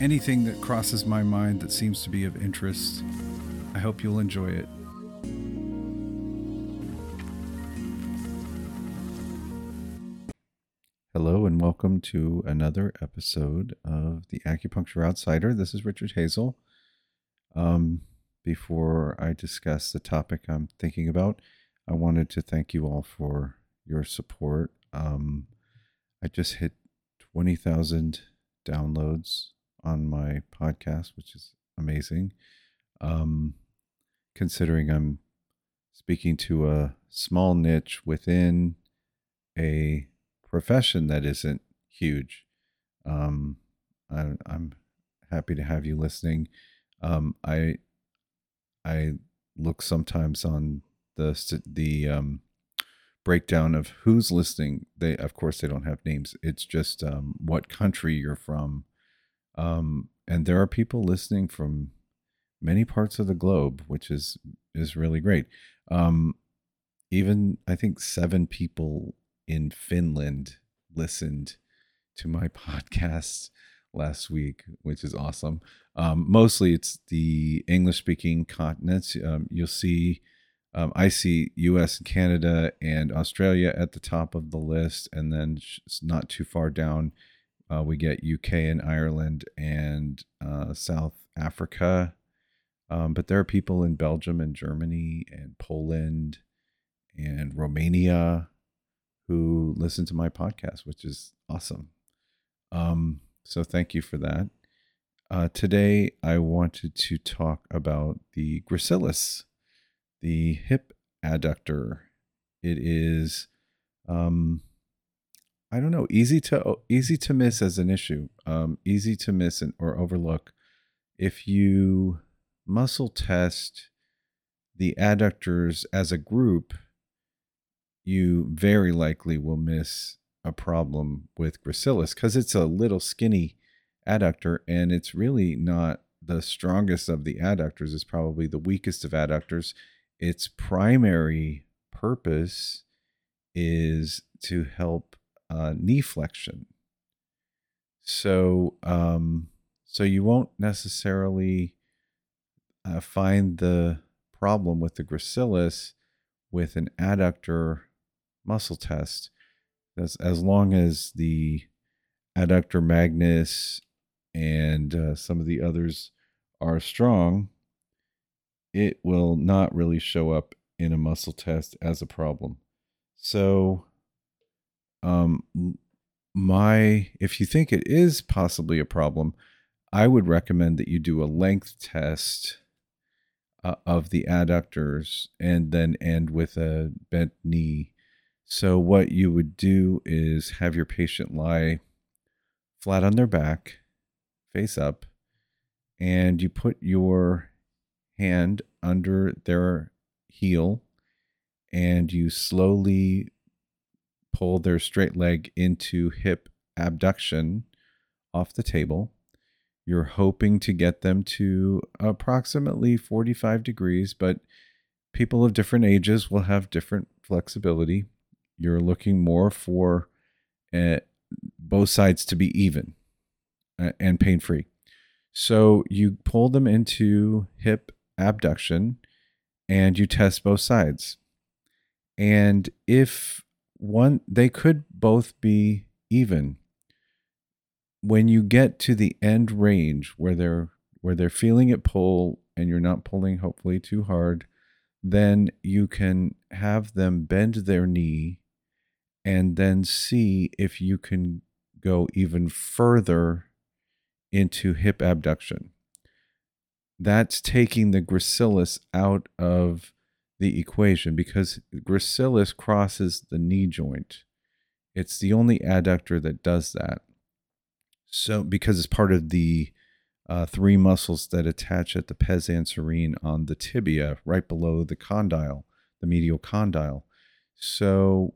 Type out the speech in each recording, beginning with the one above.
anything that crosses my mind that seems to be of interest. I hope you'll enjoy it. Hello, and welcome to another episode of the Acupuncture Outsider. This is Richard Hazel. Um, before I discuss the topic I'm thinking about, I wanted to thank you all for your support. Um, I just hit 20,000 downloads on my podcast, which is amazing. Um, considering I'm speaking to a small niche within a profession that isn't huge. Um, I, am happy to have you listening. Um, I I look sometimes on the the um, breakdown of who's listening. They of course they don't have names. It's just um, what country you're from um, and there are people listening from many parts of the globe, which is is really great. Um, even I think seven people in Finland listened to my podcast last week, which is awesome. Um, mostly it's the English speaking continents. Um, you'll see, um, I see US and Canada and Australia at the top of the list, and then not too far down, uh, we get UK and Ireland and uh, South Africa. Um, but there are people in Belgium and Germany and Poland and Romania who listen to my podcast, which is awesome. Um, so thank you for that. Uh, today, I wanted to talk about the gracilis, the hip adductor. It is um, I don't know, easy to easy to miss as an issue, um, easy to miss and, or overlook. If you muscle test the adductors as a group, you very likely will miss a problem with gracilis because it's a little skinny adductor and it's really not the strongest of the adductors. It's probably the weakest of adductors. Its primary purpose is to help uh, knee flexion. So, um, so you won't necessarily uh, find the problem with the gracilis with an adductor muscle test, as as long as the adductor magnus and uh, some of the others are strong, it will not really show up in a muscle test as a problem. So um, my if you think it is possibly a problem, I would recommend that you do a length test uh, of the adductors and then end with a bent knee. So what you would do is have your patient lie flat on their back, face up, and you put your hand under their heel and you slowly pull their straight leg into hip abduction off the table. You're hoping to get them to approximately 45 degrees, but people of different ages will have different flexibility. You're looking more for uh, both sides to be even uh, and pain free. So you pull them into hip abduction and you test both sides. And if one they could both be even. When you get to the end range where they're where they're feeling it pull and you're not pulling hopefully too hard then you can have them bend their knee and then see if you can go even further into hip abduction. That's taking the gracilis out of the equation because gracilis crosses the knee joint. It's the only adductor that does that. So, because it's part of the uh, three muscles that attach at the pes anserine on the tibia, right below the condyle, the medial condyle. So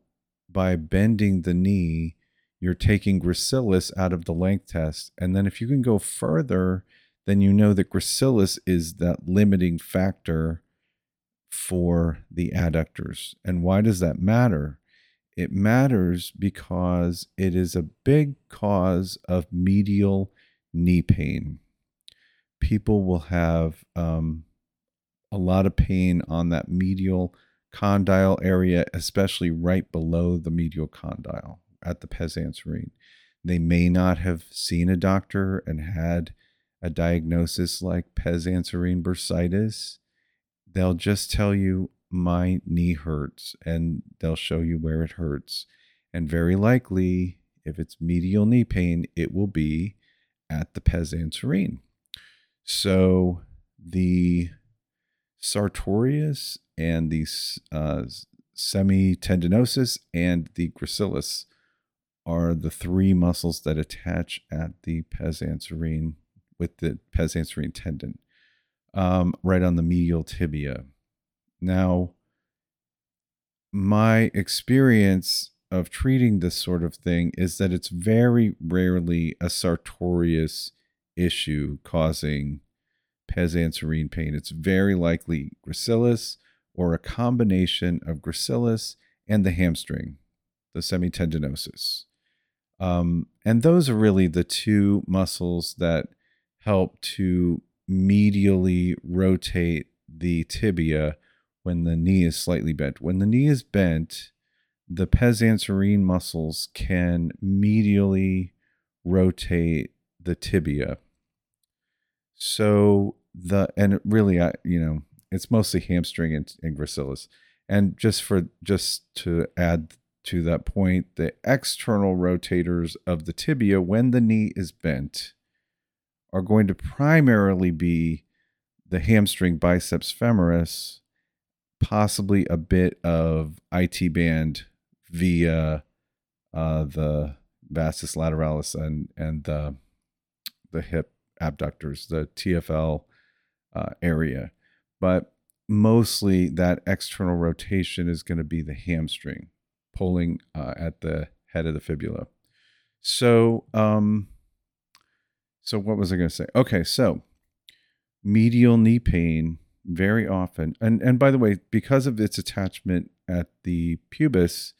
by bending the knee, you're taking gracilis out of the length test. And then if you can go further, then you know that gracilis is that limiting factor for the adductors. And why does that matter? It matters because it is a big cause of medial knee pain. People will have um, a lot of pain on that medial condyle area, especially right below the medial condyle at the pes anserine. They may not have seen a doctor and had a diagnosis like pes anserine bursitis. They'll just tell you, my knee hurts, and they'll show you where it hurts. And very likely, if it's medial knee pain, it will be at the pes anserine. So the sartorius and the uh, semitendinosus and the gracilis are the three muscles that attach at the pes anserine with the pes anserine tendon, um, right on the medial tibia. Now, my experience of treating this sort of thing is that it's very rarely a sartorius issue causing pes anserine pain. It's very likely gracilis or a combination of gracilis and the hamstring, the semitendinosus. Um, and those are really the two muscles that help to medially rotate the tibia when the knee is slightly bent. When the knee is bent, the pes anserine muscles can medially rotate the tibia. So the and really, I you know, it's mostly hamstring and, and gracilis. And just for just to add to that point, the external rotators of the tibia when the knee is bent are going to primarily be the hamstring biceps femoris, possibly a bit of IT band via uh, the vastus lateralis and and the the hip abductors, the TFL uh, area, but mostly that external rotation is going to be the hamstring pulling uh, at the head of the fibula. So, um, so what was I going to say? Okay, so medial knee pain very often, and and by the way, because of its attachment at the pubis,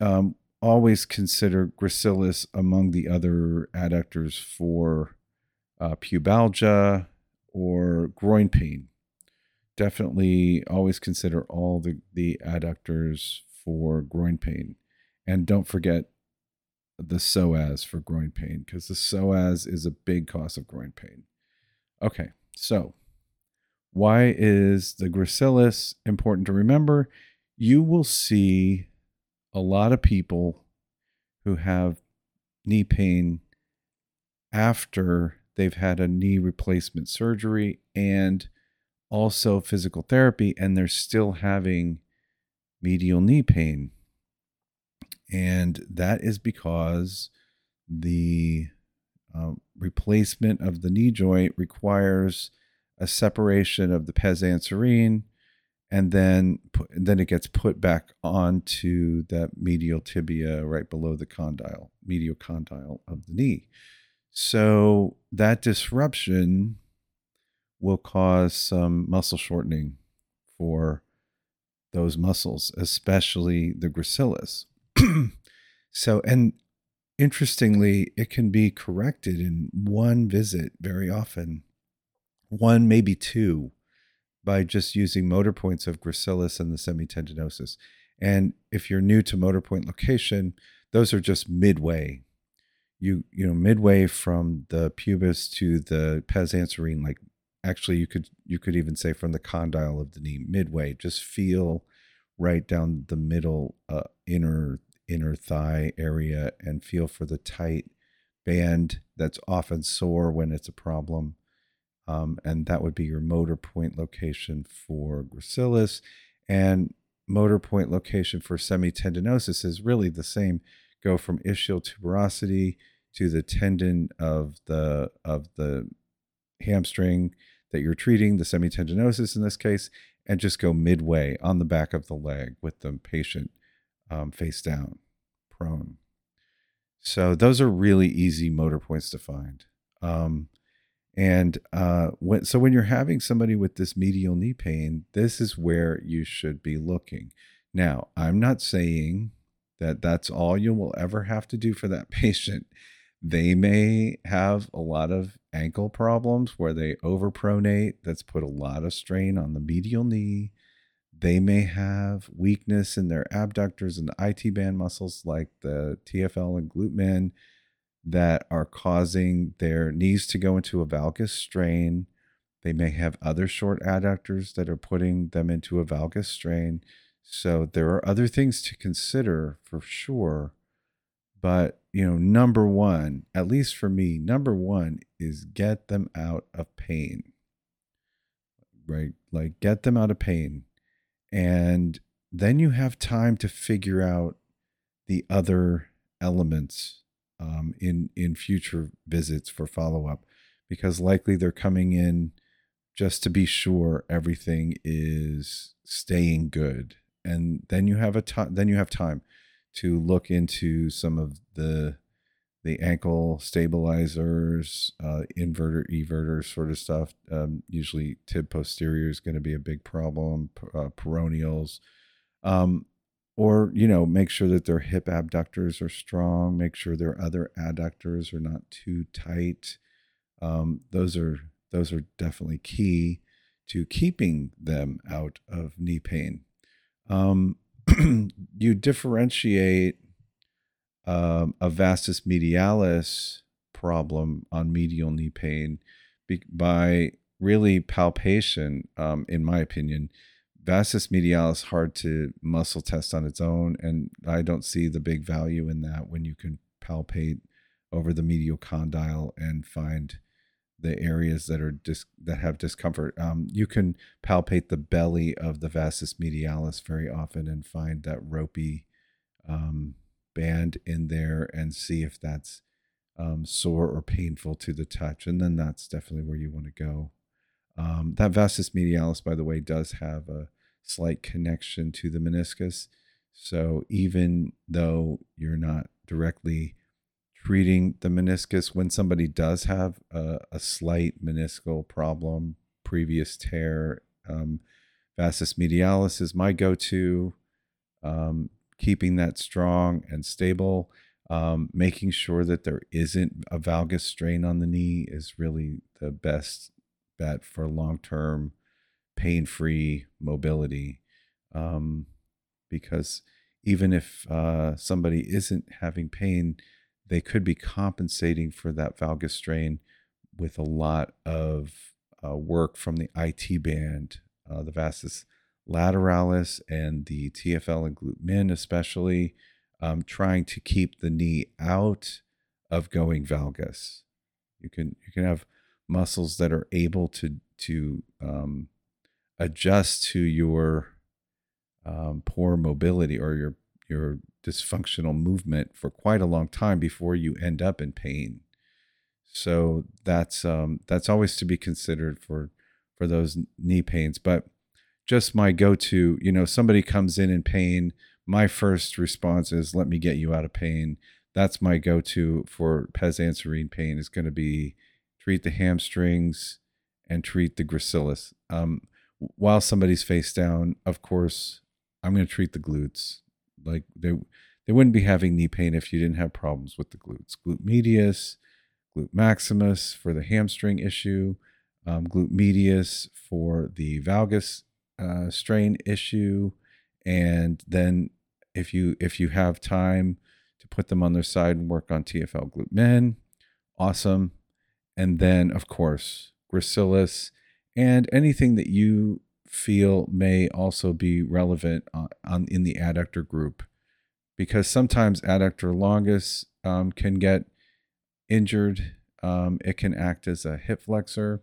um, always consider gracilis among the other adductors for uh, pubalgia or groin pain. Definitely always consider all the, the adductors for groin pain. And don't forget the psoas for groin pain because the psoas is a big cause of groin pain. Okay, so why is the gracilis important to remember? You will see a lot of people who have knee pain after they've had a knee replacement surgery and also physical therapy, and they're still having medial knee pain. And that is because the uh, replacement of the knee joint requires a separation of the pes anserine and then put, then it gets put back onto that medial tibia right below the condyle, medial condyle of the knee. So that disruption will cause some muscle shortening for those muscles, especially the gracilis. so, and interestingly, it can be corrected in one visit very often, one, maybe two by just using motor points of gracilis and the semitendinosus. And if you're new to motor point location, those are just midway. You you know midway from the pubis to the pes anserine, like actually you could you could even say from the condyle of the knee, midway. Just feel right down the middle uh, inner inner thigh area and feel for the tight band that's often sore when it's a problem um, and that would be your motor point location for gracilis. And motor point location for semitendinosus is really the same. Go from ischial tuberosity to the tendon of the of the hamstring that you're treating, the semitendinosus in this case, and just go midway on the back of the leg with the patient um, face down, prone. So those are really easy motor points to find. Um, and uh, when, so when you're having somebody with this medial knee pain, this is where you should be looking. Now, I'm not saying that that's all you will ever have to do for that patient. They may have a lot of ankle problems where they overpronate. That's put a lot of strain on the medial knee. They may have weakness in their abductors and IT band muscles like the TFL and glute med that are causing their knees to go into a valgus strain. They may have other short adductors that are putting them into a valgus strain. So there are other things to consider for sure. But, you know, number one, at least for me, number one is get them out of pain. Right? Like get them out of pain. And then you have time to figure out the other elements um, in in future visits for follow up, because likely they're coming in just to be sure everything is staying good, and then you have a time. Then you have time to look into some of the the ankle stabilizers, uh, inverter, everter sort of stuff. Um, usually, tib posterior is going to be a big problem. Uh, peroneals. Um, or you know make sure that their hip abductors are strong make sure their other adductors are not too tight um, those are those are definitely key to keeping them out of knee pain um, you differentiate um, a vastus medialis problem on medial knee pain be- by really palpation um, in my opinion vastus medialis hard to muscle test on its own, and I don't see the big value in that when you can palpate over the medial condyle and find the areas that are dis- that have discomfort. Um, you can palpate the belly of the vastus medialis very often and find that ropey um, band in there and see if that's um, sore or painful to the touch, and then that's definitely where you want to go. Um, that vastus medialis, by the way, does have a slight connection to the meniscus. So even though you're not directly treating the meniscus, when somebody does have a, a slight meniscal problem, previous tear, um, vastus medialis is my go-to. Um, keeping that strong and stable, um, making sure that there isn't a valgus strain on the knee is really the best bet for long-term pain free mobility. Um, because even if uh, somebody isn't having pain, they could be compensating for that valgus strain with a lot of uh, work from the IT band, uh, the vastus lateralis and the TFL and glute min, especially, um, trying to keep the knee out of going valgus. You can you can have muscles that are able to to um, adjust to your um, poor mobility or your your dysfunctional movement for quite a long time before you end up in pain. So that's um, that's always to be considered for for those knee pains. But just my go-to, you know, somebody comes in in pain. My first response is, "Let me get you out of pain." That's my go-to for pes anserine pain. Is going to be treat the hamstrings and treat the gracilis. Um, while somebody's face down, of course, I'm going to treat the glutes. Like they they wouldn't be having knee pain if you didn't have problems with the glutes. Glute medius, glute maximus for the hamstring issue, um, glute medius for the valgus uh, strain issue, and then if you if you have time to put them on their side and work on TFL glute med, awesome. And then of course gracilis and anything that you feel may also be relevant on, on in the adductor group because sometimes adductor longus um, can get injured um, it can act as a hip flexor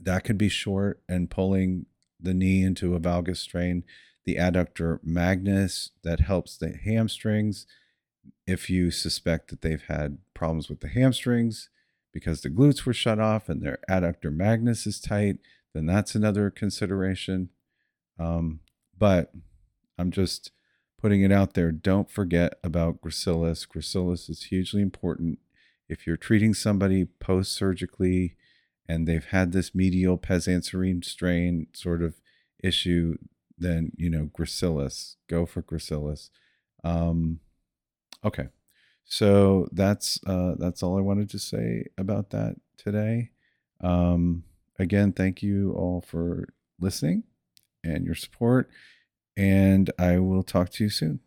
that could be short and pulling the knee into a valgus strain the adductor magnus that helps the hamstrings if you suspect that they've had problems with the hamstrings because the glutes were shut off and their adductor magnus is tight, then that's another consideration. Um, but I'm just putting it out there. Don't forget about gracilis. Gracilis is hugely important. If you're treating somebody post surgically and they've had this medial pes anserine strain sort of issue, then, you know, gracilis, go for gracilis. Um, okay. So that's uh, that's all I wanted to say about that today. Um, again, thank you all for listening and your support. And I will talk to you soon.